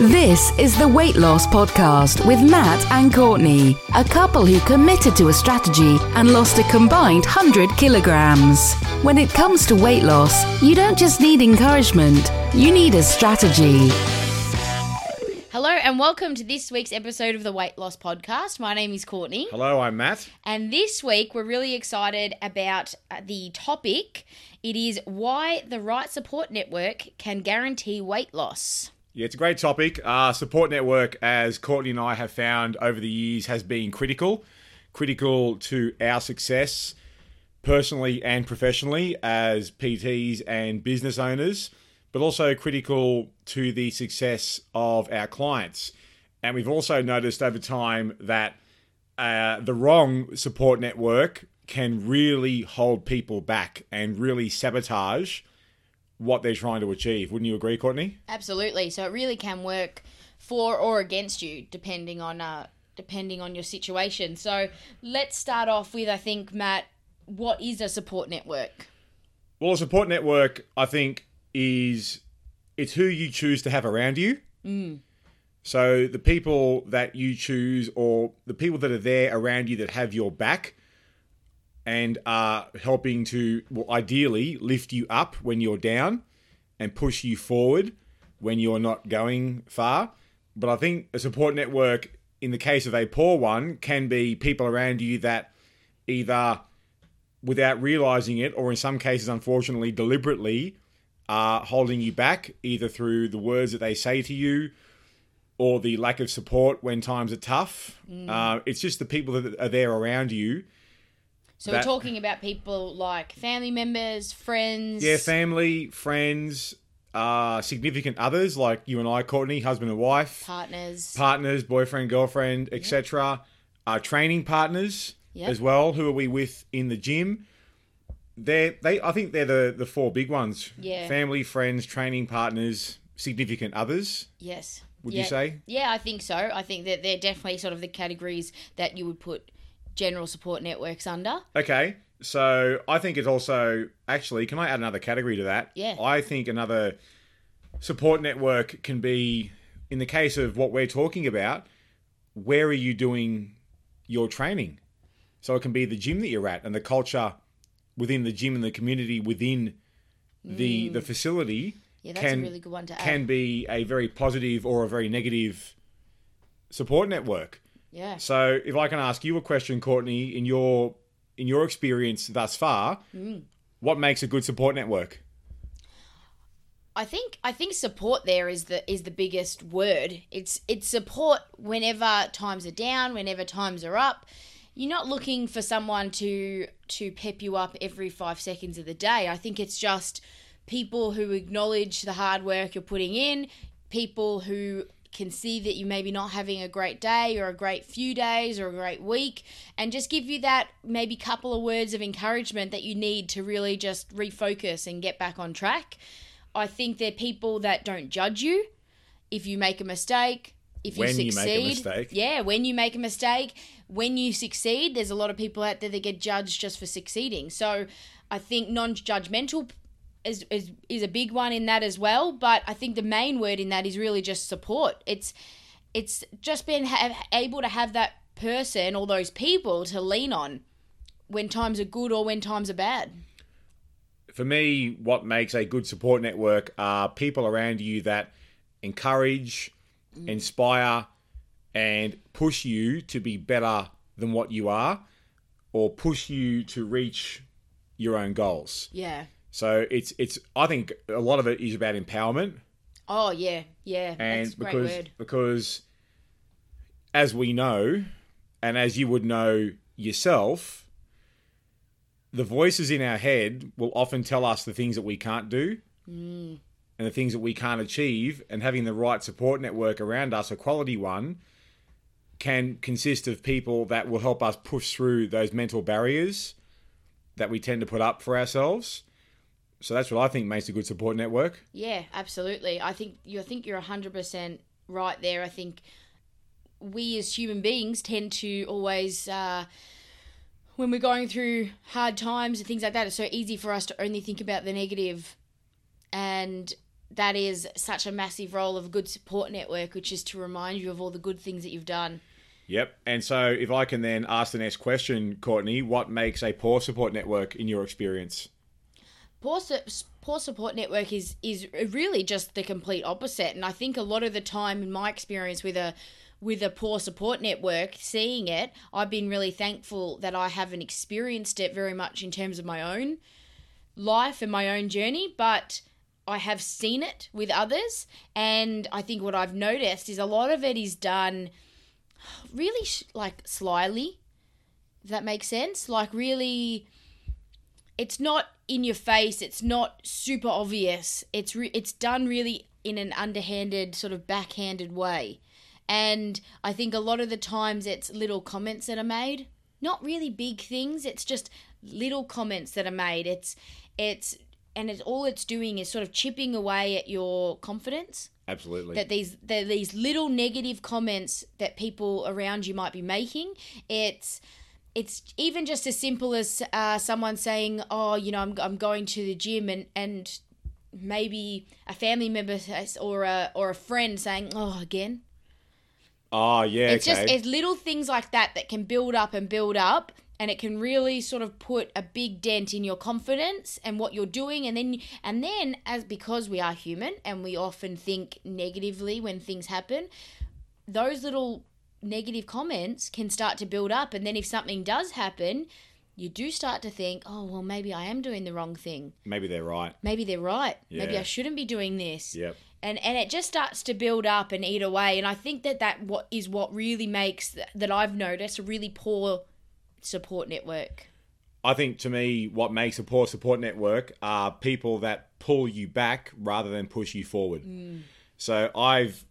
This is the Weight Loss Podcast with Matt and Courtney, a couple who committed to a strategy and lost a combined 100 kilograms. When it comes to weight loss, you don't just need encouragement, you need a strategy. Hello and welcome to this week's episode of the Weight Loss Podcast. My name is Courtney, Hello, I'm Matt. and this week we're really excited about uh, the topic. It is why the right support network can guarantee weight loss. Yeah, it's a great topic. Uh, support network, as Courtney and I have found over the years, has been critical, critical to our success personally and professionally as PTs and business owners, but also critical to the success of our clients. And we've also noticed over time that uh, the wrong support network can really hold people back and really sabotage what they're trying to achieve. Wouldn't you agree, Courtney? Absolutely. So it really can work for or against you depending on uh, depending on your situation. So let's start off with I think Matt, what is a support network? Well, a support network, I think, is it's who you choose to have around you. So the people that you choose, or the people that are there around you that have your back, and are helping to, well, ideally lift you up when you're down, and push you forward when you're not going far. But I think a support network, in the case of a poor one, can be people around you that either without realizing it, or in some cases, unfortunately, deliberately, are holding you back, either through the words that they say to you or the lack of support when times are tough. Uh, it's just the people that are there around you. So That- we're talking about people like family members, friends. Yeah, family, friends, uh, significant others like you and I, Courtney, husband and wife, partners. partners, boyfriend, girlfriend, etc. Uh, training partners Yep. as well. Who are we with in the gym? They're they. I think they're the the four big ones. Yeah. Family, friends, training partners, significant others. Yes. Would yeah. you say? Yeah, I think so. I think that they're definitely sort of the categories that you would put general support networks under. Okay. So I think it's also actually. Can I add another category to that? Yeah. I think another support network can be, in the case of what we're talking about, where are you doing your training? So it can be the gym that you're at and the culture within the gym and the community within the the facility Mm. Yeah, that's can a really good one to add. can be a very positive or a very negative support network. Yeah. So if I can ask you a question, Courtney, in your in your experience thus far, Mm. what makes a good support network? I think I think support there is the is the biggest word. It's it's support whenever times are down, whenever times are up. You're not looking for someone to to pep you up every 5 seconds of the day. I think it's just people who acknowledge the hard work you're putting in, people who can see that you maybe not having a great day or a great few days or a great week and just give you that maybe couple of words of encouragement that you need to really just refocus and get back on track. I think they're people that don't judge you if you make a mistake, if you When you succeed. make a mistake. Yeah, when you make a mistake, when you succeed, there's a lot of people out there that get judged just for succeeding. So I think non-judgmental is, is is a big one in that as well. But I think the main word in that is really just support. It's it's just being ha- able to have that person or those people to lean on when times are good or when times are bad. For me, what makes a good support network are people around you that encourage, mm. inspire, and push you to be better than what you are, or push you to reach your own goals. Yeah. So it's it's I think a lot of it is about empowerment. Oh yeah, yeah. and That's a great because word. because as we know and as you would know yourself the voices in our head will often tell us the things that we can't do Mm. and the things that we can't achieve and having the right support network around us a quality one can consist of people that will help us push through those mental barriers that we tend to put up for ourselves. So that's what I think makes a good support network. Yeah, absolutely. I think you I think you're 100% right there. I think we as human beings tend to always uh, when we're going through hard times and things like that, it's so easy for us to only think about the negative and that is such a massive role of a good support network, which is to remind you of all the good things that you've done. Yep. And so if I can then ask the next question, Courtney, what makes a poor support network in your experience? Poor poor support network is is really just the complete opposite. And i think a lot of the time in my experience with a with a poor support network seeing it i've been really thankful that i haven't experienced it very much in terms of my own life and my own journey but i have seen it with others. And i think what i've noticed is a lot of it is done really sh- like slyly if that makes sense. Like really it's not in your face. It's not super obvious. It's re- it's done really in an underhanded, sort of backhanded way. And I think a lot of the times it's little comments that are made, not really big things. It's just little comments that are made. It's it's and it's all it's doing is sort of chipping away at your confidence. Absolutely. That these that these little negative comments that people around you might be making. It's it's even just as simple as uh, someone saying, "Oh, you know, I'm, I'm going to the gym," and and maybe a family member or a or a friend saying, "Oh, again." Oh yeah. It's okay. just it's little things like that that can build up and build up, and it can really sort of put a big dent in your confidence and what you're doing, and then and then as because we are human and we often think negatively when things happen, those little negative comments can start to build up and then if something does happen you do start to think oh well maybe i am doing the wrong thing Maybe they're right. maybe they're right maybe i shouldn't be doing this Yep. and and it just starts to build up and eat away and i think that that what is what really makes that i've noticed a really poor support network I think to me, what makes a poor support network are people that pull you back rather than push you forward. Mm. So I've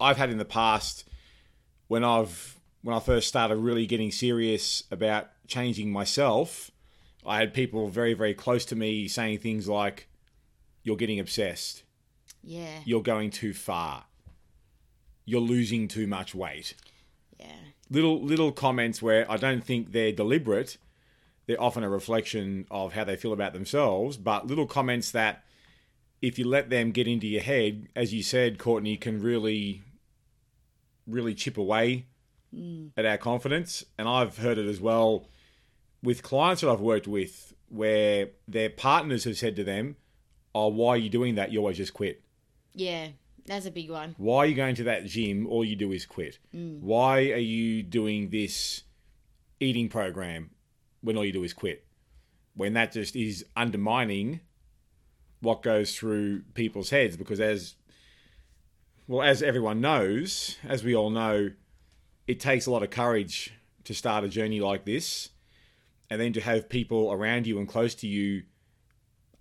I've had in the past when I've when I first started really getting serious about changing myself, I had people very very close to me saying things like, "You're getting obsessed. yeah You're going too far. You're losing too much weight." yeah little little comments where I don't think they're deliberate. They're often a reflection of how they feel about themselves, but little comments that if you let them get into your head, as you said, Courtney, can really really chip away mm. at our confidence. And I've heard it as well with clients that I've worked with where their partners have said to them, Oh, why are you doing that? You always just quit. yeah that's a big one Why are you going to that gym? All you do is quit. Mm. Why are you doing this eating program when all you do is quit? When that just is undermining what goes through people's heads because as well as everyone knows, as we all know, it takes a lot of courage to start a journey like this and then to have people around you and close to you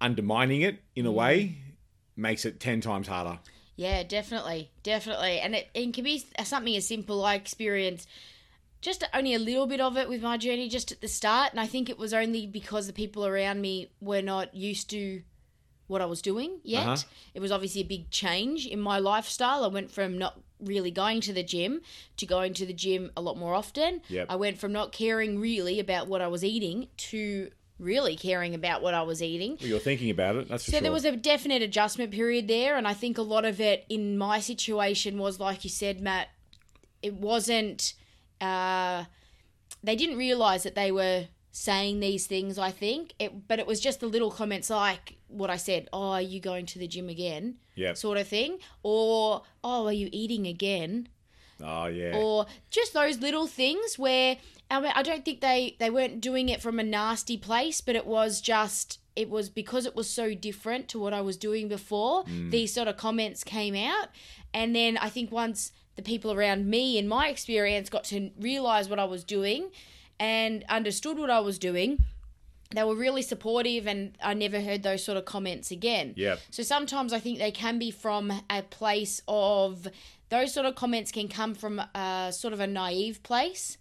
undermining it in a mm. way makes it 10 times harder. Yeah, definitely, definitely, and it, it can be something as simple. I experienced just only a little bit of it with my journey just at the start, and I think it was only because the people around me were not used to what I was doing yet. Uh-huh. It was obviously a big change in my lifestyle. I went from not really going to the gym to going to the gym a lot more often. Yep. I went from not caring really about what I was eating to really caring about what I was eating. Well, you're thinking about it, that's So sure. there was a definite adjustment period there, and I think a lot of it in my situation was like you said, Matt. It wasn't. Uh, they didn't realize that they were saying these things. I think it, but it was just the little comments like what I said. Oh, are you going to the gym again? Yeah. Sort of thing, or oh, are you eating again? oh, yeah. or just those little things where I, mean, I don't think they they weren't doing it from a nasty place, but it was just it was because it was so different to what I was doing before. Mm. These sort of comments came out, and then I think once the people around me, in my experience, got to realize what I was doing and understood what I was doing. They were really supportive, and I never heard those sort of comments again. Yeah. So sometimes I think they can be from a place of those sort of comments can come from a sort of a naive place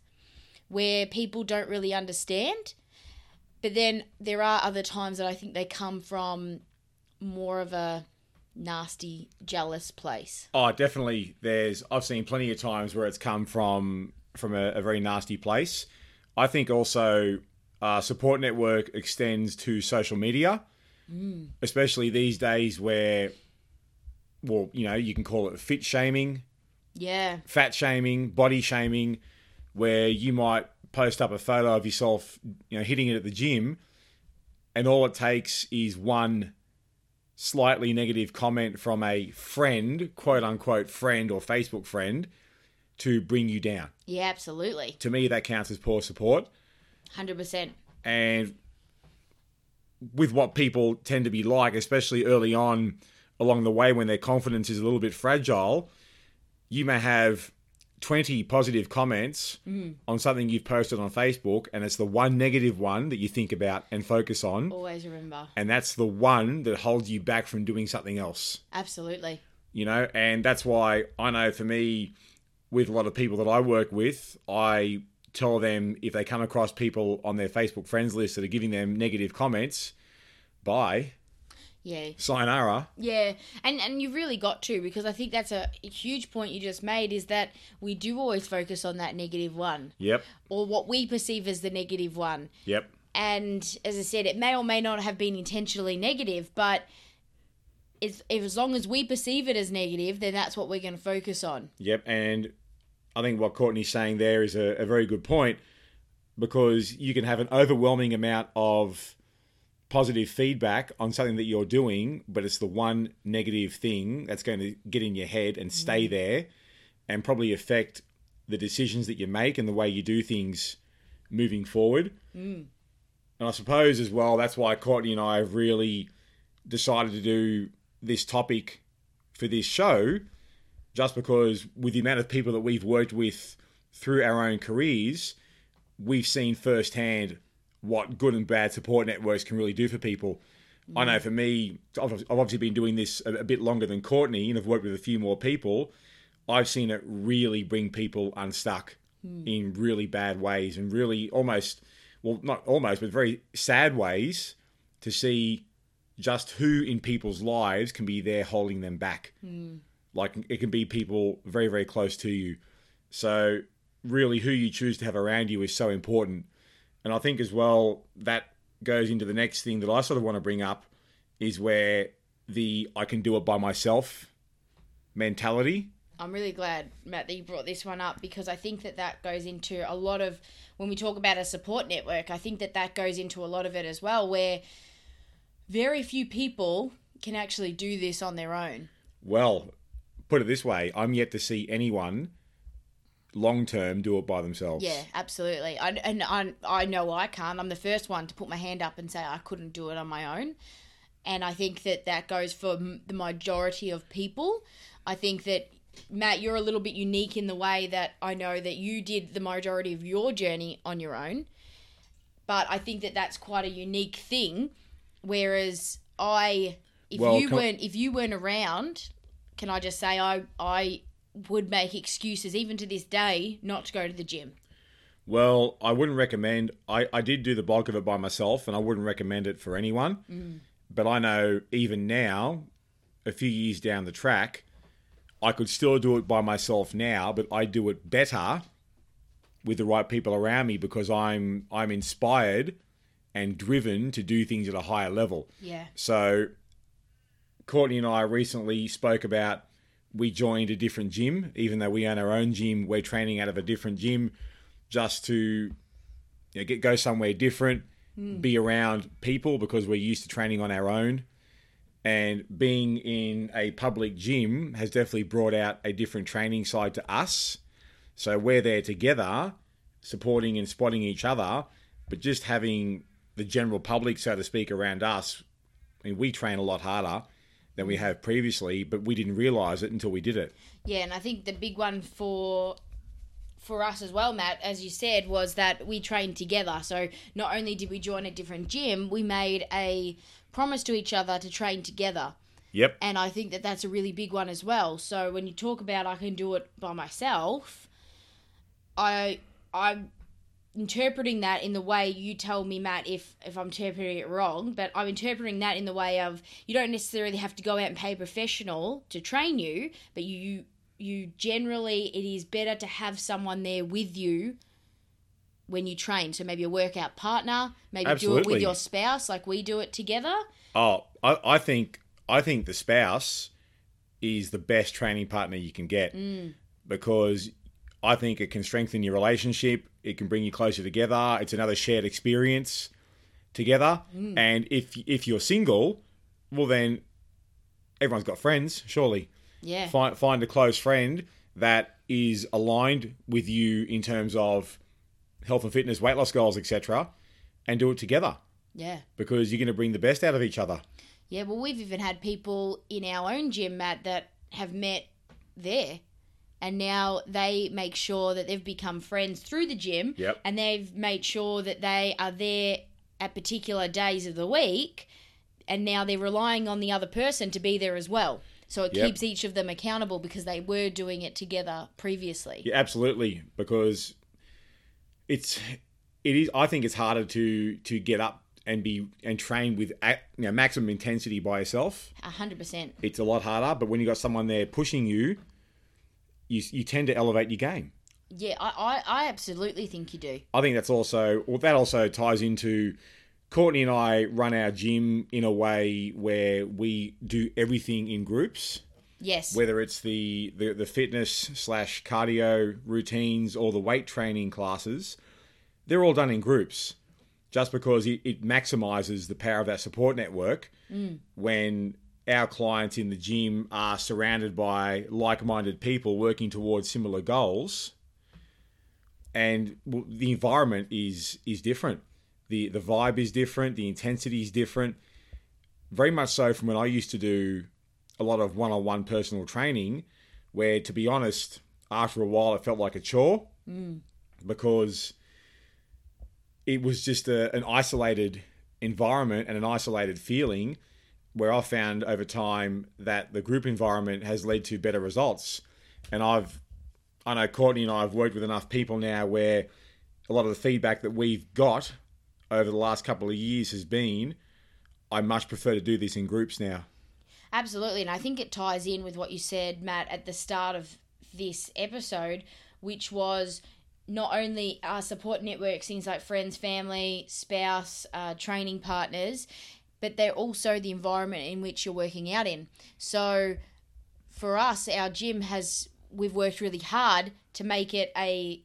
where people don't really understand. but then there are other times that I think they come from more of a nasty, jealous place. Oh, definitely. There's I've seen plenty of times where it's come from from a, a very nasty place. I think also uh, support network extends to social media, especially these days where, well, you know, you can call it fit shaming, Yeah. fat shaming, body shaming, where you might post up a photo of yourself, you know, hitting it at the gym, and all it takes is one slightly negative comment from a friend, quote unquote friend or Facebook friend, to bring you down. Yeah, absolutely. To me, that counts as poor support. 100%. And with what people tend to be like, especially early on along the way when their confidence is a little bit fragile, you may have 20 positive comments mm. on something you've posted on Facebook, and it's the one negative one that you think about and focus on. Always remember. And that's the one that holds you back from doing something else, Absolutely. you know? And that's why I know for me, with a lot of people that I work with, I tell them if they come across people on their Facebook friends list that are giving them negative comments, bye, Yeah. sayonara. Yeah, and and you've really got to because I think that's a, huge point you just made is that we do always focus on that negative one Yep, or what we perceive as the negative one. yep. And as I said, it may or may not have been intentionally negative, but if, if as long as we perceive it as negative, then that's what we're going to focus on. Yep, and I think what Courtney's saying there is a, a very good point because you can have an overwhelming amount of positive feedback on something that you're doing, but it's the one negative thing that's going to get in your head and stay mm-hmm. there and probably affect the decisions that you make and the way you do things moving forward. Mm. And I suppose as well, that's why Courtney and I have really decided to do this topic for this show just because with the amount of people that we've worked with through our own careers, we've seen firsthand what good and bad support networks can really do for people. I know for me, I've obviously been doing this a, a bit longer than Courtney and I've worked with a few more people. I've seen it really bring people unstuck hmm. in really bad ways and really almost, well, not almost, but very sad ways to see just who in people's lives can be there holding them back. Hmm. Like it can be people very, very close to you. So really who you choose to have around you is so important. And I think as well that goes into the next thing that I sort of want to bring up is where the I can do it by myself mentality. I'm really glad, Matt, that you brought this one up because I think that that goes into a lot of when we talk about a support network. I think that that goes into a lot of it as well, where very few people can actually do this on their own. Well, put it this way, I'm yet to see anyone long term do it by themselves. Yeah, absolutely. I, and I, I know I can't. I'm the first one to put my hand up and say I couldn't do it on my own. And I think that that goes for m- the majority of people. I think that, Matt, you're a little bit unique in the way that I know that you did the majority of your journey on your own. But I think that that's quite a unique thing. Whereas I, if Well, you weren't, if you weren't around, can I just say I, I would make excuses even to this day not to go to the gym. Well, I wouldn't recommend. I, I did do the bulk of it by myself, and I wouldn't recommend it for anyone. Mm. But I know even now, a few years down the track, I could still do it by myself now, but I do it better with the right people around me because I'm I'm inspired and driven to do things at a higher level. Yeah. So, Courtney and I recently spoke about we joined a different gym, even though we own our own gym. We're training out of a different gym just to you know, get go somewhere different, hmm. be around people because we're used to training on our own. And being in a public gym has definitely brought out a different training side to us. So we're there together, supporting and spotting each other, but just having the general public, so to speak, around us. I mean, we train a lot harder than we have previously, but we didn't realize it until we did it. Yeah, and I think the big one for for us as well, Matt, as you said, was that we trained together. So not only did we join a different gym, we made a promise to each other to train together. Yep. And I think that that's a really big one as well. So when you talk about I can do it by myself, I I interpreting that in the way you tell me, Matt, if if I'm interpreting it wrong, but I'm interpreting that in the way of you don't necessarily have to go out and pay a professional to train you, but you you generally it is better to have someone there with you when you train. So maybe a workout partner, maybe do it with your spouse, like we do it together. Oh, I, I think I think the spouse is the best training partner you can get mm. because I think it can strengthen your relationship. It can bring you closer together. It's another shared experience together. Mm. And if if you're single, well then everyone's got friends, surely. Yeah. Find find a close friend that is aligned with you in terms of health and fitness, weight loss goals, etc., and do it together Yeah. because you're going to bring the best out of each other. Yeah, well, we've even had people in our own gym, Matt, that have met there. And now they make sure that they've become friends through the gym. Yep. And they've made sure that they are there at particular days of the week. And now they're relying on the other person to be there as well. So it Yep. keeps each of them accountable because they were doing it together previously. Yeah, absolutely, because it's it is. I think it's harder to to get up and be and train with you know, maximum intensity by yourself. A 100%. It's a lot harder, but when you've got someone there pushing you, you you tend to elevate your game. Yeah, I, I, I absolutely think you do. I think that's also well, that also ties into Courtney and I run our gym in a way where we do everything in groups. Yes. whether it's the, the, the fitness slash cardio routines or the weight training classes, they're all done in groups just because it, it maximizes the power of that support network mm. when our clients in the gym are surrounded by like minded people working towards similar goals. And the environment is is different. The the vibe is different, the intensity is different. Very much so from when I used to do a lot of one-on-one personal training where to be honest after a while it felt like a chore mm. because it was just a, an isolated environment and an isolated feeling where I've found over time that the group environment has led to better results. And i've i know courtney and i have worked with enough people now where a lot of the feedback that we've got over the last couple of years has been i much prefer to do this in groups now. Absolutely, and I think it ties in with what you said, Matt, at the start of this episode, which was not only our support networks, things like friends, family, spouse, uh, training partners, but they're also the environment in which you're working out in. So for us, our gym has we've worked really hard to make it a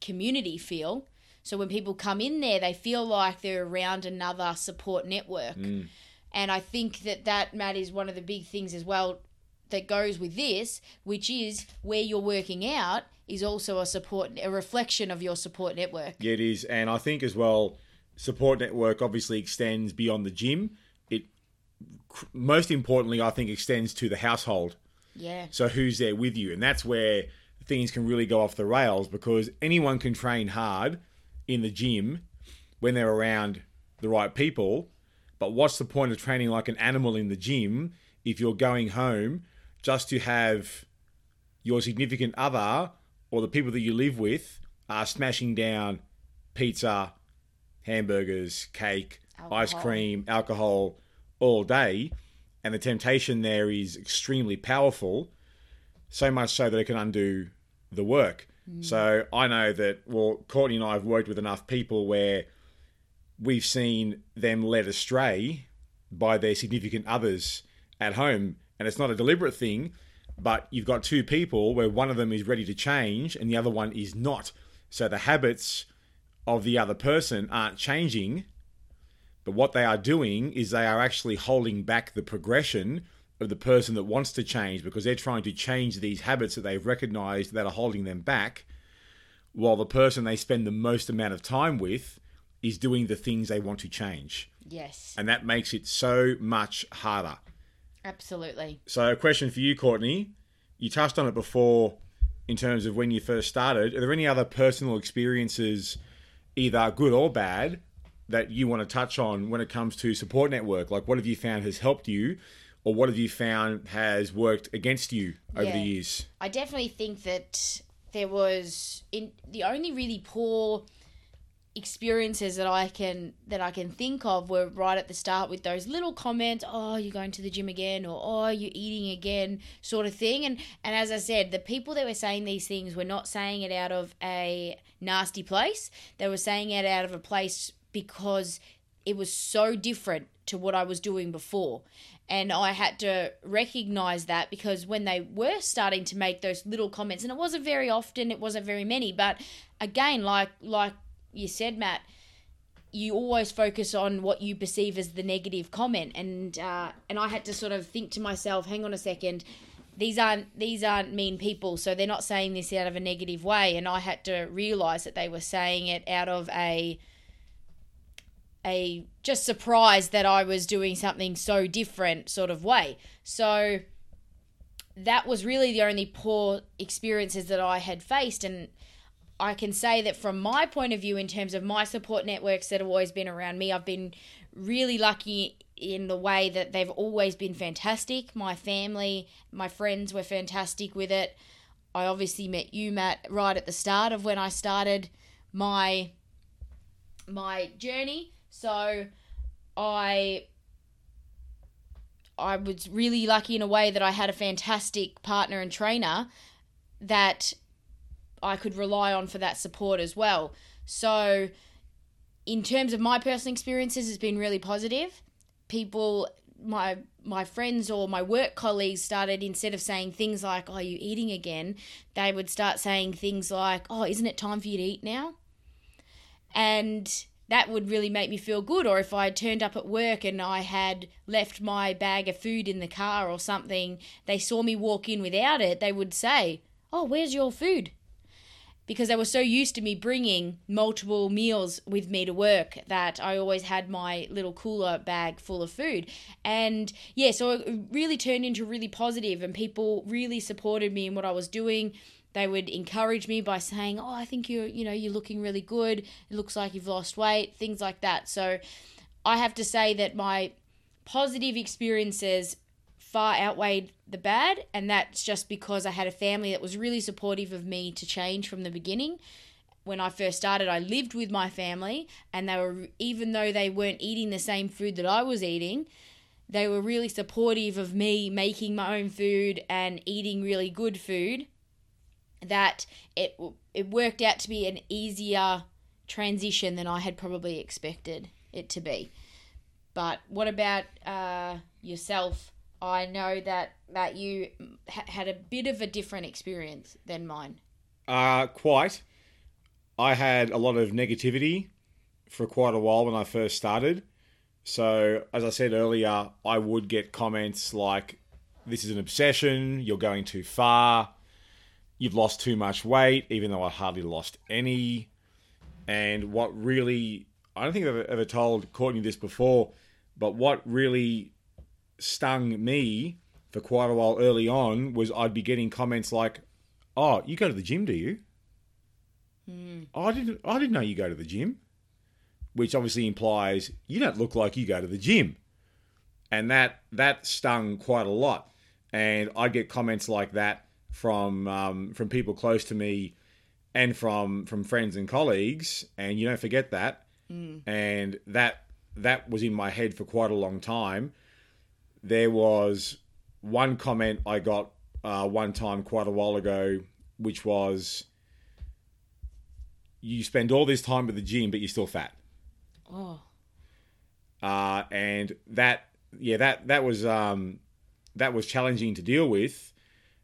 community feel. So when people come in there, they feel like they're around another support network. Mm. And I think that that, Matt, is one of the big things as well that goes with this, which is where you're working out is also a support, a reflection of your support network. Yeah, it is, and I think as well, support network obviously extends beyond the gym. It most importantly, I think, extends to the household. Yeah. So who's there with you, and that's where things can really go off the rails because anyone can train hard in the gym when they're around the right people. But what's the point of training like an animal in the gym if you're going home just to have your significant other or the people that you live with are smashing down pizza, hamburgers, cake, ice cream, alcohol all day, and the temptation there is extremely powerful, so much so that it can undo the work. Mm. So I know that, well, Courtney and I have worked with enough people where we've seen them led astray by their significant others at home. And it's not a deliberate thing, but you've got two people where one of them is ready to change and the other one is not. So the habits of the other person aren't changing, but what they are doing is they are actually holding back the progression of the person that wants to change because they're trying to change these habits that they've recognized that are holding them back, while the person they spend the most amount of time with is doing the things they want to change. Yes. And that makes it so much harder. Absolutely. So, a question for you, Courtney. You touched on it before in terms of when you first started. Are there any other personal experiences, either good or bad, that you want to touch on when it comes to support network? Like, what have you found has helped you, or what have you found has worked against you over the years? I definitely think that there was in the only really poor experiences that I can that I can think of were right at the start with those little comments, oh, you're going to the gym again or oh, you're eating again sort of thing. And and as I said, the people that were saying these things were not saying it out of a nasty place. They were saying it out of a place because it was so different to what I was doing before. And I had to recognize that because when they were starting to make those little comments, and it wasn't very often, it wasn't very many, but again, like like you said, Matt, you always focus on what you perceive as the negative comment, and uh, and I had to sort of think to myself, hang on a second, these aren't these aren't mean people, so they're not saying this out of a negative way, and I had to realize that they were saying it out of a a just surprised that I was doing something so different sort of way. So that was really the only poor experiences that I had faced. And I can say that from my point of view, in terms of my support networks that have always been around me, I've been really lucky in the way that they've always been fantastic. My family, my friends were fantastic with it. I obviously met you, Matt, right at the start of when I started my my journey. So I I was really lucky in a way that I had a fantastic partner and trainer that I could rely on for that support as well. So, in terms of my personal experiences, it's been really positive. People, my my friends or my work colleagues started instead of saying things like, "Oh, are you eating again?" They would start saying things like, "Oh, isn't it time for you to eat now?" And that would really make me feel good. Or if I turned up at work and I had left my bag of food in the car or something, they saw me walk in without it, they would say, Oh, where's your food? Because they were so used to me bringing multiple meals with me to work that I always had my little cooler bag full of food. And yeah, so it really turned into really positive and people really supported me in what I was doing. They would encourage me by saying, "Oh, I think you're, you know, you're looking really good. It looks like you've lost weight." Things like that. So I have to say that my positive experiences far outweighed the bad, and that's just because I had a family that was really supportive of me to change from the beginning. When I first started, I lived with my family, and they were, even though they weren't eating the same food that I was eating, they were really supportive of me making my own food and eating really good food. That it it worked out to be an easier transition than I had probably expected it to be. But what about uh, yourself? I know that that you ha- had a bit of a different experience than mine. Uh, quite. I had a lot of negativity for quite a while when I first started. So, as I said earlier, I would get comments like, This is an obsession, you're going too far, you've lost too much weight, even though I hardly lost any. And what really, I don't think I've ever told Courtney this before, but what really stung me for quite a while early on was I'd be getting comments like, "Oh, you go to the gym, do you?" Mm. I didn't. I didn't know you go to the gym, which obviously implies you don't look like you go to the gym, and that that stung quite a lot. And I'd get comments like that from um, from people close to me, and from from friends and colleagues. And you don't forget that. Mm. And that that was in my head for quite a long time there was one comment I got uh, one time quite a while ago, which was, "You spend all this time at the gym, but you're still fat." Oh. Uh, and that, yeah, that that was um, that was challenging to deal with.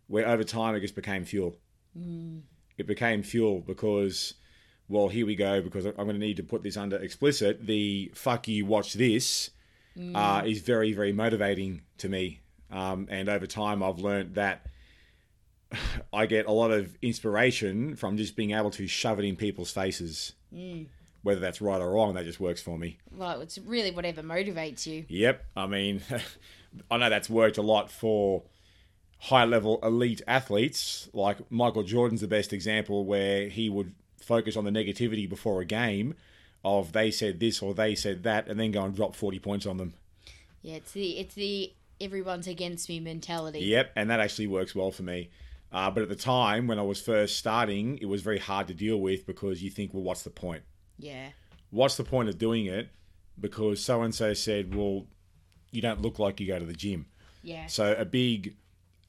Where over time it just became fuel. Mm. It became fuel because, well, here we go. Because I'm going to need to put this under explicit. The fuck you, watch this mm. uh, is very, very motivating to me. Um, and over time, I've learned that I get a lot of inspiration from just being able to shove it in people's faces. Mm. Whether that's right or wrong, that just works for me. Well, it's really whatever motivates you. Yep. I mean, I know that's worked a lot for high level elite athletes. Like Michael Jordan's the best example where he would focus on the negativity before a game of they said this or they said that, and then go and drop forty points on them. Yeah, it's the it's the everyone's against me mentality. Yep, and that actually works well for me. Uh, but at the time when I was first starting, it was very hard to deal with because you think, well, what's the point? Yeah. what's the point of doing it? Because so and so said, well, you don't look like you go to the gym. Yeah. So a big,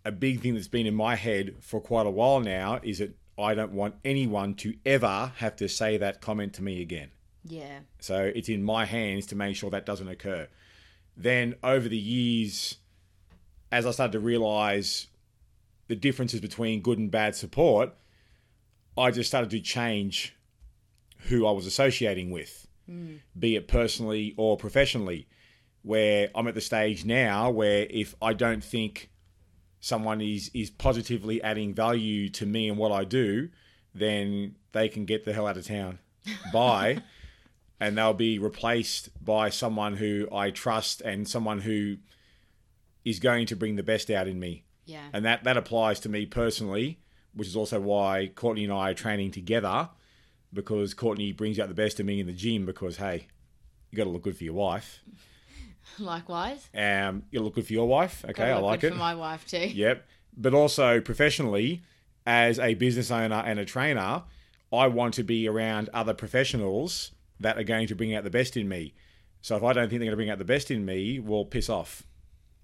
a big thing that's been in my head for quite a while now is that I don't want anyone to ever have to say that comment to me again. Yeah. So it's in my hands to make sure that doesn't occur. Then over the years, as I started to realize the differences between good and bad support, I just started to change who I was associating with, mm. be it personally or professionally. Where I'm at the stage now where if I don't think someone is is positively adding value to me and what I do, then they can get the hell out of town. Bye. And they'll be replaced by someone who I trust and someone who is going to bring the best out in me. Yeah. And that, that applies to me personally, which is also why Courtney and I are training together because Courtney brings out the best in me in the gym because, hey, you got to look good for your wife. Likewise. Um, you look good for your wife. Okay, I like good it. For my wife too. Yep. But also professionally, as a business owner and a trainer, I want to be around other professionals that are going to bring out the best in me. So if I don't think they're going to bring out the best in me, well, piss off.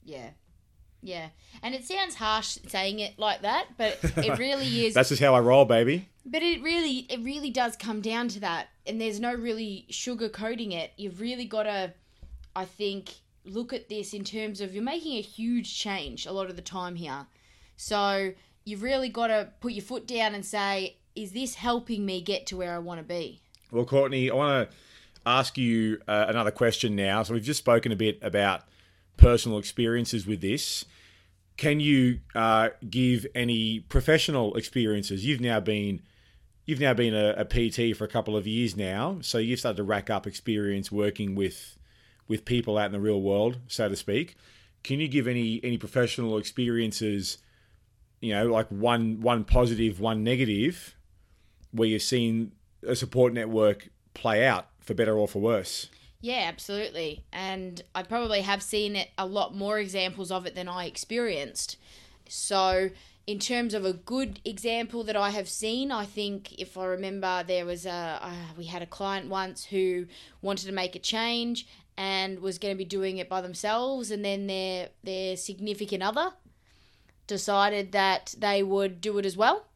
Yeah. Yeah. And it sounds harsh saying it like that, but it really is. That's just how I roll, baby. But it really, it really does come down to that, and there's no really sugarcoating it. You've really got to, I think, look at this in terms of you're making a huge change a lot of the time here. So you've really got to put your foot down and say, is this helping me get to where I want to be? Well, Courtney, I want to ask you uh, another question now. So we've just spoken a bit about personal experiences with this. Can you uh, give any professional experiences? You've now been you've now been a, a PT for a couple of years now, so you've started to rack up experience working with with people out in the real world, so to speak. Can you give any any professional experiences? You know, like one one positive, one negative, where you've seen a support network play out for better or for worse. Yeah, absolutely. And I probably have seen it a lot more examples of it than I experienced. So, in terms of a good example that I have seen, I think if I remember, there was a uh, we had a client once who wanted to make a change and was going to be doing it by themselves, and then their their significant other decided that they would do it as well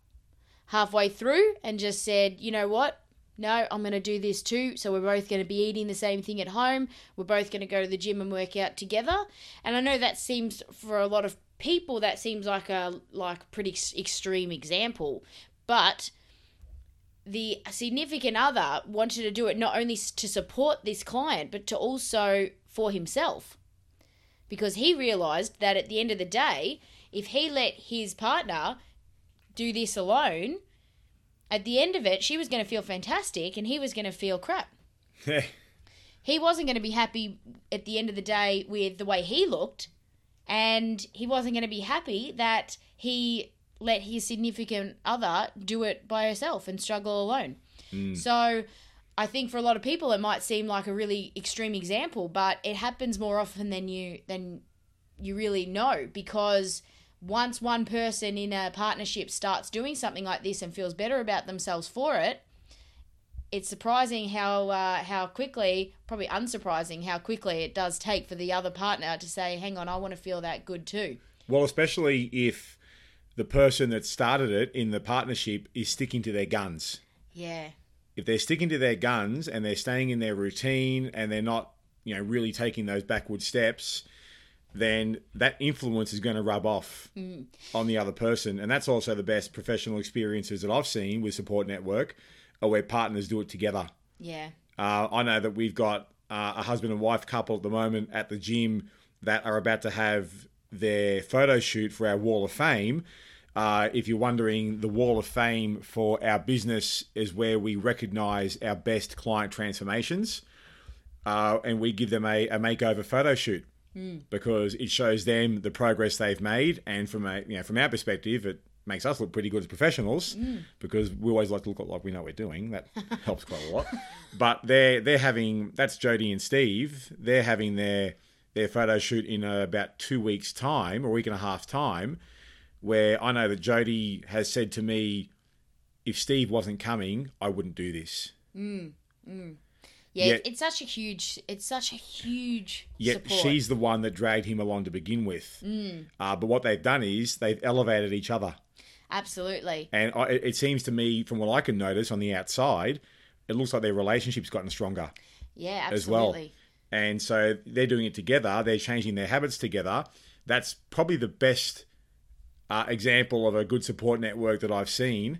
halfway through and just said, you know what, no, I'm going to do this too. So we're both going to be eating the same thing at home. We're both going to go to the gym and work out together. And I know that seems for a lot of people that seems like a like pretty ex- extreme example, but the significant other wanted to do it not only to support this client but to also for himself. Because he realized that at the end of the day, if he let his partner do this alone, at the end of it, she was going to feel fantastic and he was going to feel crap. He wasn't going to be happy at the end of the day with the way he looked, and he wasn't going to be happy that he let his significant other do it by herself and struggle alone. Hmm. So I think for a lot of people it might seem like a really extreme example, but it happens more often than you than you really know because once one person in a partnership starts doing something like this and feels better about themselves for it, it's surprising how uh, how quickly, probably unsurprising, how quickly it does take for the other partner to say, "Hang on, I want to feel that good too." Well, especially if the person that started it in the partnership is sticking to their guns. Yeah, If they're sticking to their guns and they're staying in their routine and they're not, you know, really taking those backward steps, then that influence is going to rub off on the other person. And that's also the best professional experiences that I've seen with Support Network are where partners do it together. yeah, Uh, I know that we've got uh, a husband and wife couple at the moment at the gym that are about to have their photo shoot for our Wall of Fame. Uh, if you're wondering, the Wall of Fame for our business is where we recognize our best client transformations uh, and we give them a, a makeover photo shoot Mm. because it shows them the progress they've made. And from a you know from our perspective, it makes us look pretty good as professionals mm. because we always like to look like we know what we're doing. That helps quite a lot. But they're they're having that's Jody and Steve. They're having their their photo shoot in uh, about two weeks' time or a week and a half time, where I know that Jody has said to me, if Steve wasn't coming, I wouldn't do this. Mm. Yeah, Yet- it's such a huge. It's such a huge Yet support. she's the one that dragged him along to begin with. Mm. Uh, but what they've done is they've elevated each other. absolutely. And I, it seems to me, from what I can notice on the outside, it looks like their relationship's gotten stronger Yeah, as well. absolutely. And so they're doing it together. They're changing their habits together. That's probably the best uh, example of a good support network that I've seen.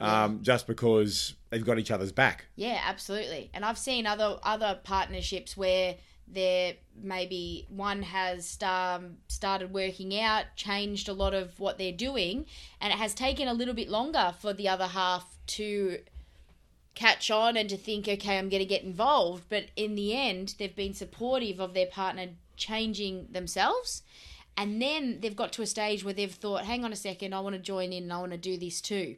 Um, Just because they've got each other's back. Yeah, absolutely. And I've seen other other partnerships where there maybe one has um, started working out, changed a lot of what they're doing, and it has taken a little bit longer for the other half to catch on and to think, okay, I'm going to get involved. But in the end, they've been supportive of their partner changing themselves. And then they've got to a stage where they've thought, hang on a second, I want to join in and I want to do this too.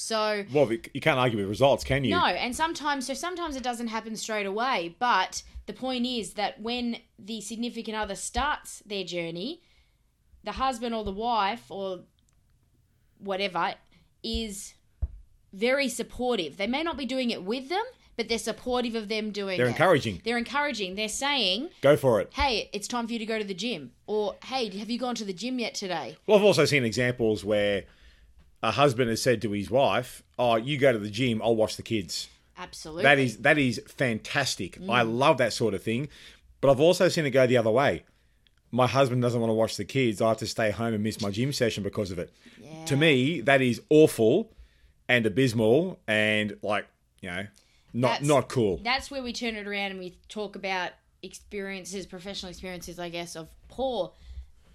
So Well, you can't argue with results, can you? no, and sometimes so sometimes it doesn't happen straight away, but the point is that when the significant other starts their journey, the husband or the wife or whatever is very supportive. They may not be doing it with them, but they're supportive of them doing They're it. encouraging. They're encouraging. They're saying, Go for it. "Hey, it's time for you to go to the gym." Or, "Hey, have you gone to the gym yet today?" Well, I've also seen examples where a husband has said to his wife, "Oh, you go to the gym, I'll watch the kids." Absolutely. That is that is fantastic. Mm. I love that sort of thing. But I've also seen it go the other way. My husband doesn't want to watch the kids. I have to stay home and miss my gym session because of it. To me, that is awful and abysmal and like, you know, not That's- not cool. that's where we turn it around and we talk about experiences, professional experiences, I guess, of poor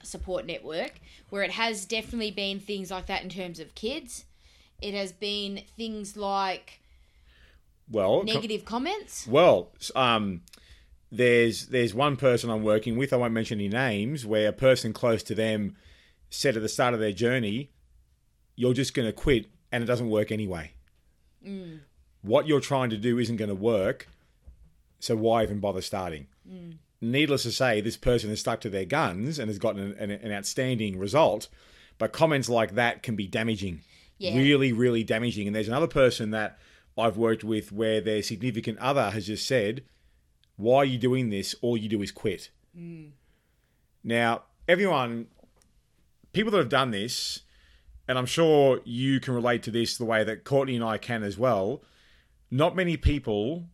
support network, where it has definitely been things like that in terms of kids. It has been things like Well, negative comments. Well, um, there's there's one person I'm working with. I won't mention any names. Where a person close to them said at the start of their journey, "You're just going to quit, and it doesn't work anyway. What you're trying to do isn't going to work. So why even bother starting?" Needless to say, this person has stuck to their guns and has gotten an, an, an outstanding result. But comments like that can be damaging Yeah. really, really damaging. And there's another person that I've worked with where their significant other has just said, Why are you doing this? All you do is quit. Mm. Now, everyone, people that have done this, and I'm sure you can relate to this the way that Courtney and I can as well, not many people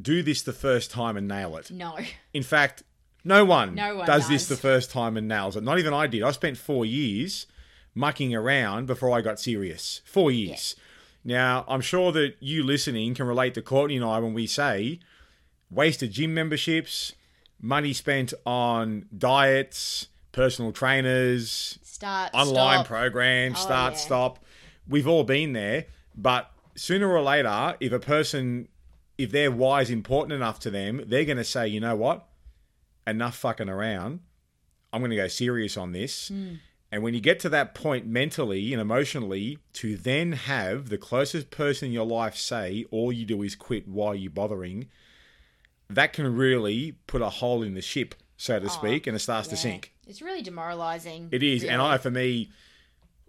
do this the first time and nail it. No. In fact, no one, No one does this the first time and nails it. Not even I did. I spent four years mucking around before I got serious. Four years. Now, I'm sure that you listening can relate to Courtney and I when we say wasted gym memberships, money spent on diets, personal trainers, Start. online stop. programs, Oh, start, yeah. stop. We've all been there, but sooner or later, if a person, if their why is important enough to them, they're going to say, you know what, enough fucking around. I'm going to go serious on this. Hmm. And when you get to that point mentally and emotionally, to then have the closest person in your life say, all you do is quit, why are you bothering? That can really put a hole in the ship, so to speak, and it starts to sink. It's really demoralizing. It is, and. I, for me,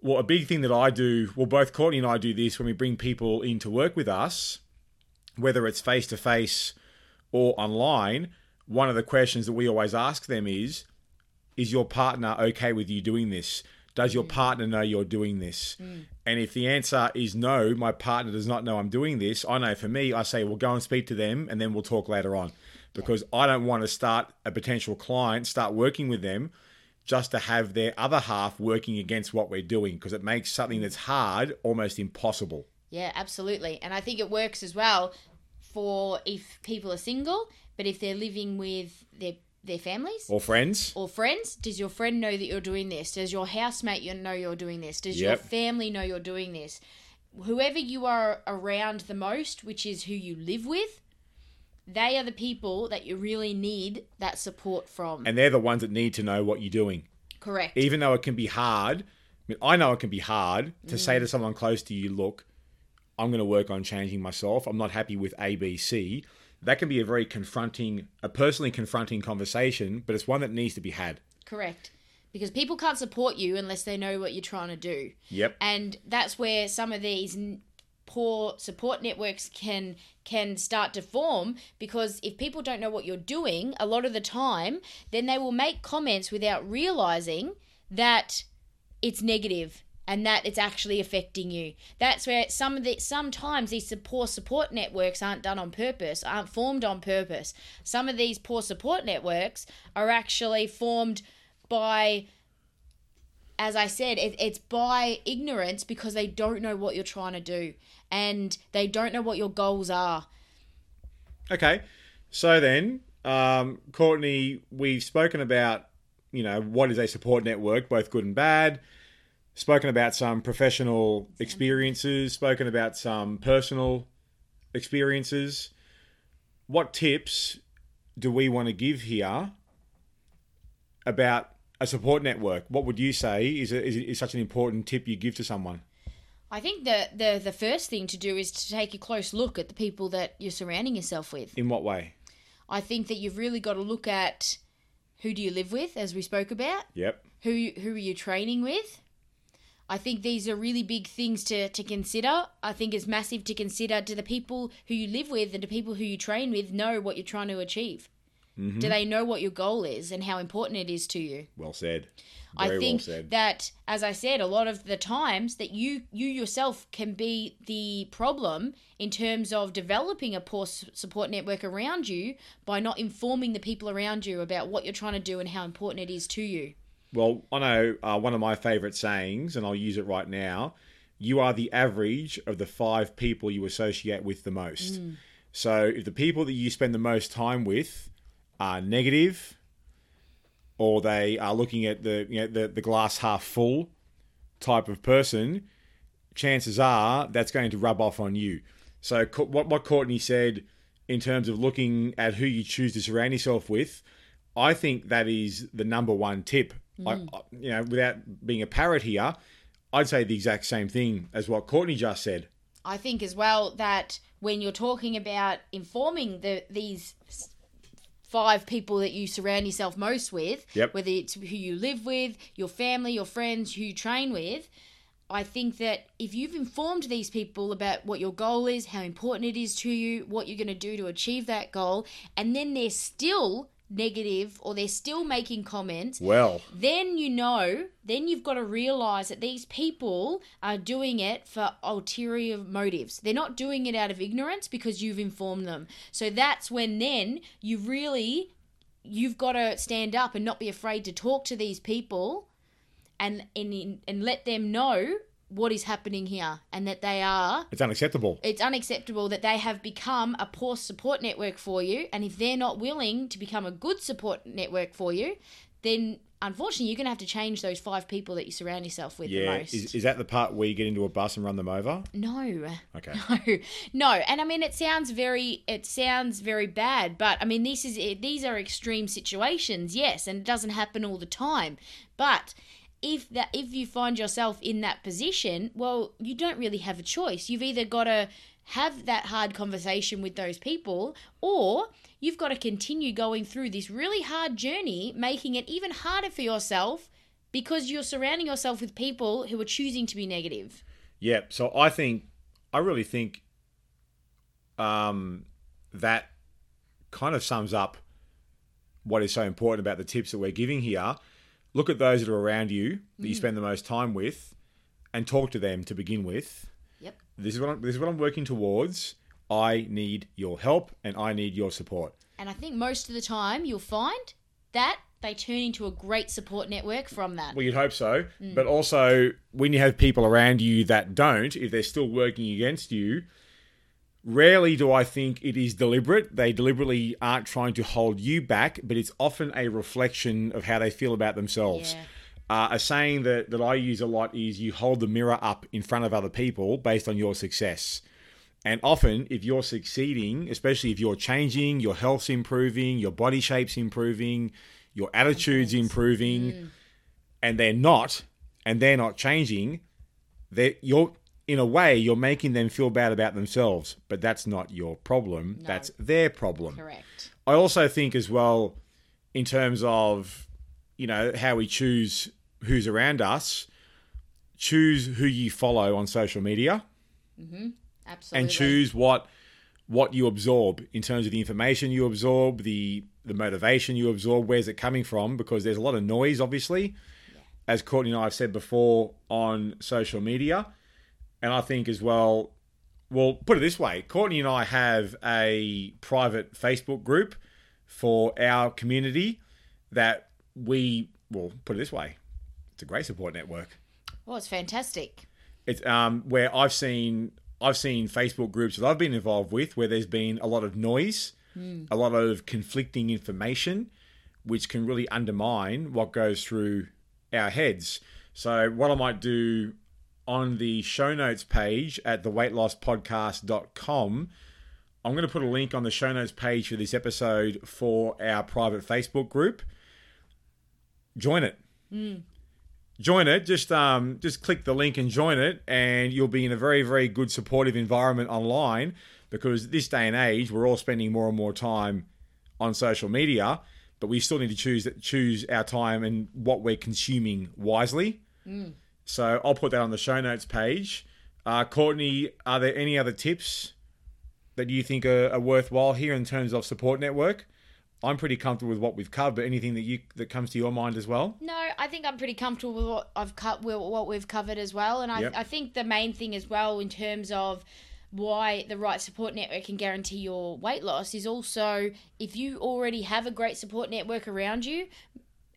well, a big thing that I do, well, both Courtney and I do this when we bring people in to work with us, whether it's face to face or online. One of the questions that we always ask them is, is your partner okay with you doing this? Does your mm. partner know you're doing this? Mm. And if the answer is no, my partner does not know I'm doing this, I know for me, I say, well, go and speak to them and then we'll talk later on. Because I don't want to start a potential client, start working with them just to have their other half working against what we're doing because it makes something mm. that's hard almost impossible. Yeah, absolutely. And I think it works as well for if people are single, but if they're living with their their families Or friends. or friends, does your friend know that you're doing this? Does your housemate you know you're doing this? Does your family know you're doing this? Whoever you are around the most, which is who you live with, they are the people that you really need that support from. And they're the ones that need to know what you're doing. Correct. Even though it can be hard, I mean, I know it can be hard to say to mm. someone close to you, look, I'm going to work on changing myself. I'm not happy with ABC. That can be a very confronting, a personally confronting conversation, but it's one that needs to be had. Correct. Because people can't support you unless they know what you're trying to do. Yep. And that's where some of these poor support networks can can start to form because if people don't know what you're doing a lot of the time then they will make comments without realizing that it's negative and that it's actually affecting you. That's where some of the sometimes these poor support networks aren't done on purpose, aren't formed on purpose. Some of these poor support networks are actually formed by as I said, it, it's by ignorance because they don't know what you're trying to do and they don't know what your goals are. Okay, so then, um, Courtney, we've spoken about you know what is a support network, both good and bad. Spoken about some professional experiences, spoken about some personal experiences. What tips do we want to give here about a support network? What would you say is, a, is, is such an important tip you give to someone? I think the, the the first thing to do is to take a close look at the people that you're surrounding yourself with. In what way? I think that you've really got to look at who do you live with, as we spoke about. Yep. Who who are you training with? I think these are really big things to, to consider. I think it's massive to consider. Do the people who you live with and the people who you train with know what you're trying to achieve? Mm-hmm. Do they know what your goal is and how important it is to you? Well said. I think well said. that, as I said, a lot of the times that you you yourself can be the problem in terms of developing a poor support network around you by not informing the people around you about what you're trying to do and how important it is to you. Well, I know uh, one of my favourite sayings, and I'll use it right now. You are the average of the five people you associate with the most. So, if the people that you spend the most time with are negative, or they are looking at the you know, the, the glass half full type of person, chances are that's going to rub off on you. So, what what Courtney said in terms of looking at who you choose to surround yourself with, I think that is the number one tip. I, mm. I- you know, without being a parrot here, I'd say the exact same thing as what Courtney just said. I think as well that when you're talking about informing the these five people that you surround yourself most with, Yep. whether it's who you live with, your family, your friends, who you train with, I think that if you've informed these people about what your goal is, how important it is to you, what you're going to do to achieve that goal, and then they're still negative or they're still making comments, Well, then you know, then you've got to realize that these people are doing it for ulterior motives. They're not doing it out of ignorance because you've informed them. So that's when then you really you've got to stand up and not be afraid to talk to these people and and and let them know what is happening here and that they are it's unacceptable. it's unacceptable that they have become a poor support network for you and if they're not willing to become a good support network for you then unfortunately you're going to have to change those five people that you surround yourself with the Yeah, most is, is that the part where you get into a bus and run them over? no Okay. no no and i mean it sounds very it sounds very bad but i mean this is these are extreme situations yes and it doesn't happen all the time but if that if you find yourself in that position well you don't really have a choice. You've either got to have that hard conversation with those people or you've got to continue going through this really hard journey making it even harder for yourself because you're surrounding yourself with people who are choosing to be negative. Yeah, so I think, I really think um, that kind of sums up what is so important about the tips that we're giving here. Look at those that are around you that you mm. spend the most time with and talk to them to begin with. yep This is what I'm, this is what I'm working towards. I need your help and I need your support. And I think most of the time you'll find that they turn into a great support network from that. Well, you'd hope so. Mm. But also, when you have people around you that don't, if they're still working against you, rarely do I think it is deliberate. They deliberately aren't trying to hold you back, but it's often a reflection of how they feel about themselves. Yeah. Uh, a saying that, that I use a lot is you hold the mirror up in front of other people based on your success. And often, if you're succeeding, especially if you're changing, your health's improving, your body shape's improving, your attitude's improving, and they're not, and they're not changing, they you're in a way you're making them feel bad about themselves, but that's not your problem. That's their problem. Correct. I also think as well, in terms of you know how we choose who's around us, choose who you follow on social media. Mm-hmm. Absolutely. and choose what what you absorb in terms of the information you absorb, the the motivation you absorb, where's it coming from? Because there's a lot of noise, obviously, as Courtney and I have said before on social media, and I think as well. Well, put it this way: Courtney and I have a private Facebook group for our community that we well put it this way: it's a great support network Well, it's fantastic. it's um where I've seen I've seen Facebook groups that I've been involved with where there's been a lot of noise, a lot of conflicting information, which can really undermine what goes through our heads. So what I might do on the show notes page at theweightlosspodcast.com, I'm going to put a link on the show notes page for this episode for our private Facebook group. Join it join it. Just um, just click the link and join it, and you'll be in a very, very good supportive environment online. Because this day and age, we're all spending more and more time on social media, but we still need to choose choose our time and what we're consuming wisely. So I'll put that on the show notes page. Uh, Courtney, are there any other tips that you think are, are worthwhile here in terms of support network? I'm pretty comfortable with what we've covered, but anything that you that comes to your mind as well? No, I think I'm pretty comfortable with what I've cut, with what we've covered as well, and I, Yep. I think the main thing as well in terms of why the right support network can guarantee your weight loss is also if you already have a great support network around you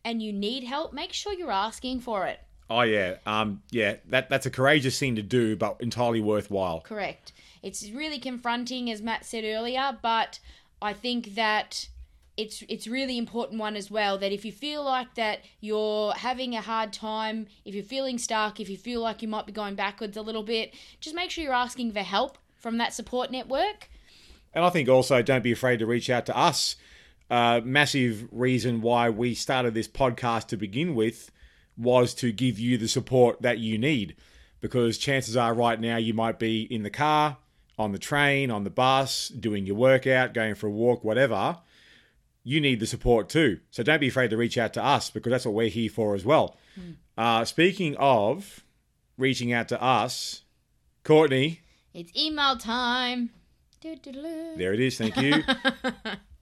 and you need help, make sure you're asking for it. Oh yeah, um, yeah. That that's a courageous thing to do, but entirely worthwhile. Correct. It's really confronting, as Matt said earlier, but I think that it's it's really important one as well that if you feel like that you're having a hard time, if you're feeling stuck, if you feel like you might be going backwards a little bit, just make sure you're asking for help from that support network. And I think also don't be afraid to reach out to us. Uh, massive reason why we started this podcast to begin with was to give you the support that you need, because chances are right now you might be in the car, on the train, on the bus, doing your workout, going for a walk, whatever. You need the support too. So don't be afraid to reach out to us because that's what we're here for as well. Uh, speaking of reaching out to us, Courtney, It's email time. There it is. Thank you.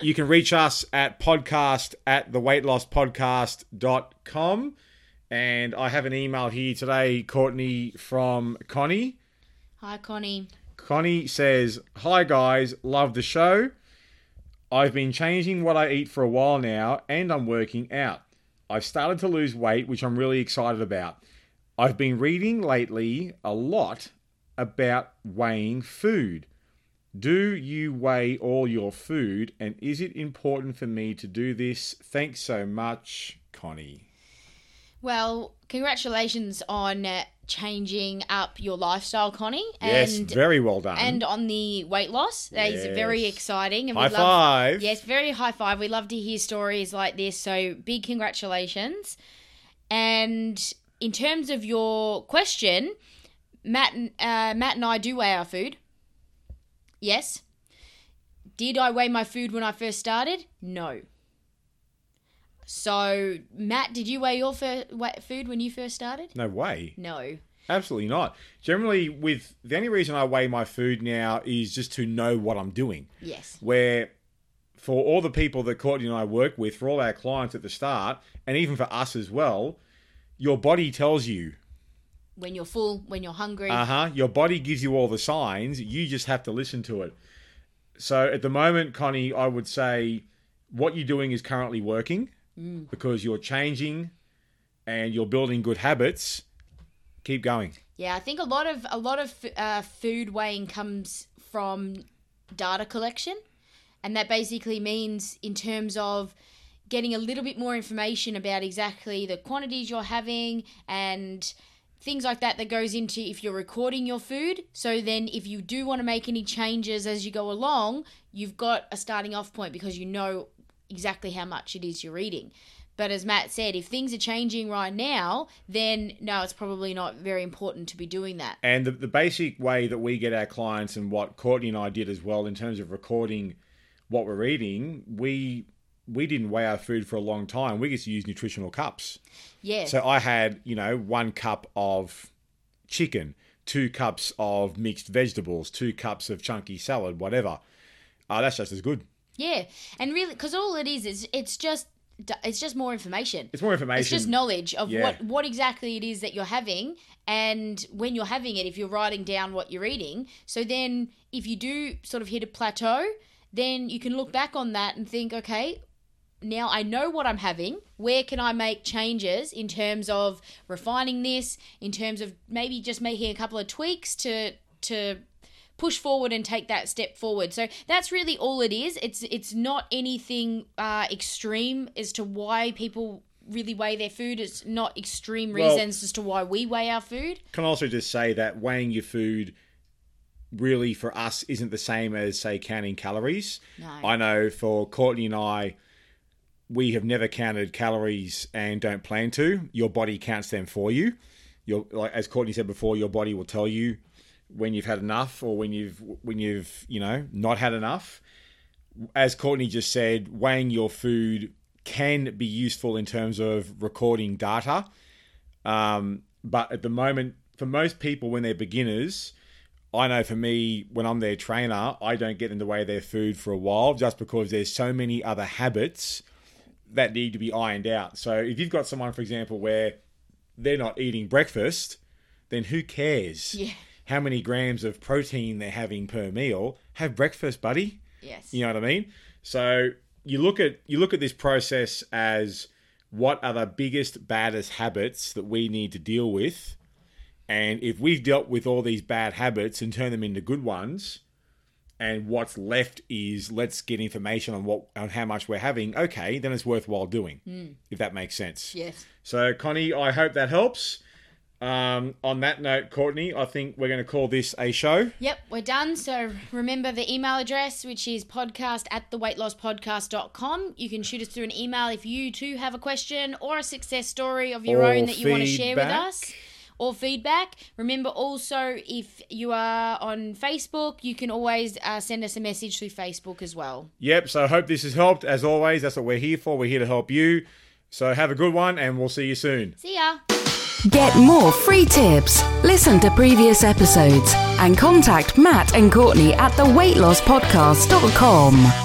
you can reach us at podcast at theweightlosspodcast.com. And I have an email here today, Courtney, from Connie. Hi, Connie. Connie says, Hi guys, love the show. I've been changing what I eat for a while now and I'm working out. I've started to lose weight, which I'm really excited about. I've been reading lately a lot about weighing food. Do you weigh all your food and is it important for me to do this? Thanks so much, Connie. Well, congratulations on uh, changing up your lifestyle, Connie. yes, And very well done. and on the weight loss. That is very exciting. And High we'd love, five. Yes, very high five. We love to hear stories like this. So big congratulations. And in terms of your question, Matt, and- uh, Matt and I do weigh our food. Yes. Did I weigh my food when I first started? No. So, Matt, did you weigh your fir- food when you first started? no way. No. Absolutely not. Generally, with the only reason I weigh my food now is just to know what I'm doing. Yes. Where for all the people that Courtney and I work with, for all our clients at the start, and even for us as well, your body tells you. When you're full, when you're hungry. Uh huh. Your body gives you all the signs. You just have to listen to it. So at the moment, Connie, I would say what you're doing is currently working because you're changing and you're building good habits. Keep going. Yeah, I think a lot of a lot of uh, food weighing comes from data collection, and that basically means in terms of getting a little bit more information about exactly the quantities you're having and things like that that goes into if you're recording your food so then if you do want to make any changes as you go along you've got a starting off point because you know exactly how much it is you're eating but as Matt said, if things are changing right now, then no, it's probably not very important to be doing that. And the, the basic way that we get our clients and what Courtney and I did as well in terms of recording what we're eating, we we didn't weigh our food for a long time. We just used nutritional cups. Yeah. So I had, you know, one cup of chicken, two cups of mixed vegetables, two cups of chunky salad, whatever. Uh, that's just as good. Yeah, and really, because all it is is it's just it's just more information. It's more information. It's just knowledge of Yeah. what what exactly it is that you're having, and when you're having it, if you're writing down what you're eating. So then, if you do sort of hit a plateau, then you can look back on that and think, okay, now I know what I'm having. Where can I make changes in terms of refining this? In terms of maybe just making a couple of tweaks to to push forward and take that step forward. So that's really all it is. It's it's not anything uh, extreme as to why people really weigh their food. It's not extreme Well- reasons as to why we weigh our food. Can also just say that weighing your food really for us isn't the same as say counting calories. No. I know for Courtney and I, we have never counted calories and don't plan to. Your body counts them for you. Your like as Courtney said before, your body will tell you when you've had enough or when you've when you've you know not had enough. As Courtney just said, weighing your food can be useful in terms of recording data. Um, but at the moment, for most people, when they're beginners, I know for me, when I'm their trainer, I don't get in the way of their food for a while just because there's so many other habits that need to be ironed out. So if you've got someone, for example, where they're not eating breakfast, then who cares Yeah. how many grams of protein they're having per meal? Have breakfast, buddy. Yes. You know what I mean? So you look at you look at this process as what are the biggest baddest habits that we need to deal with, and if we've dealt with all these bad habits and turn them into good ones, and what's left is let's get information on what on how much we're having. Okay, then it's worthwhile doing, if that makes sense. Yes. So Connie, I hope that helps. Um, on that note, Courtney, I think we're going to call this a show. Yep, we're done. So remember the email address, which is podcast at theweightlosspodcast.com. You can shoot us through an email if you too have a question or a success story of your Or own that you want to share with us. Or feedback. Remember also, if you are on Facebook, you can always uh, send us a message through Facebook as well. Yep. So I hope this has helped. As always, that's what we're here for. We're here to help you. So have a good one, and we'll see you soon. See ya. Get more free tips, listen to previous episodes, and contact Matt and Courtney at theweightlosspodcast.com.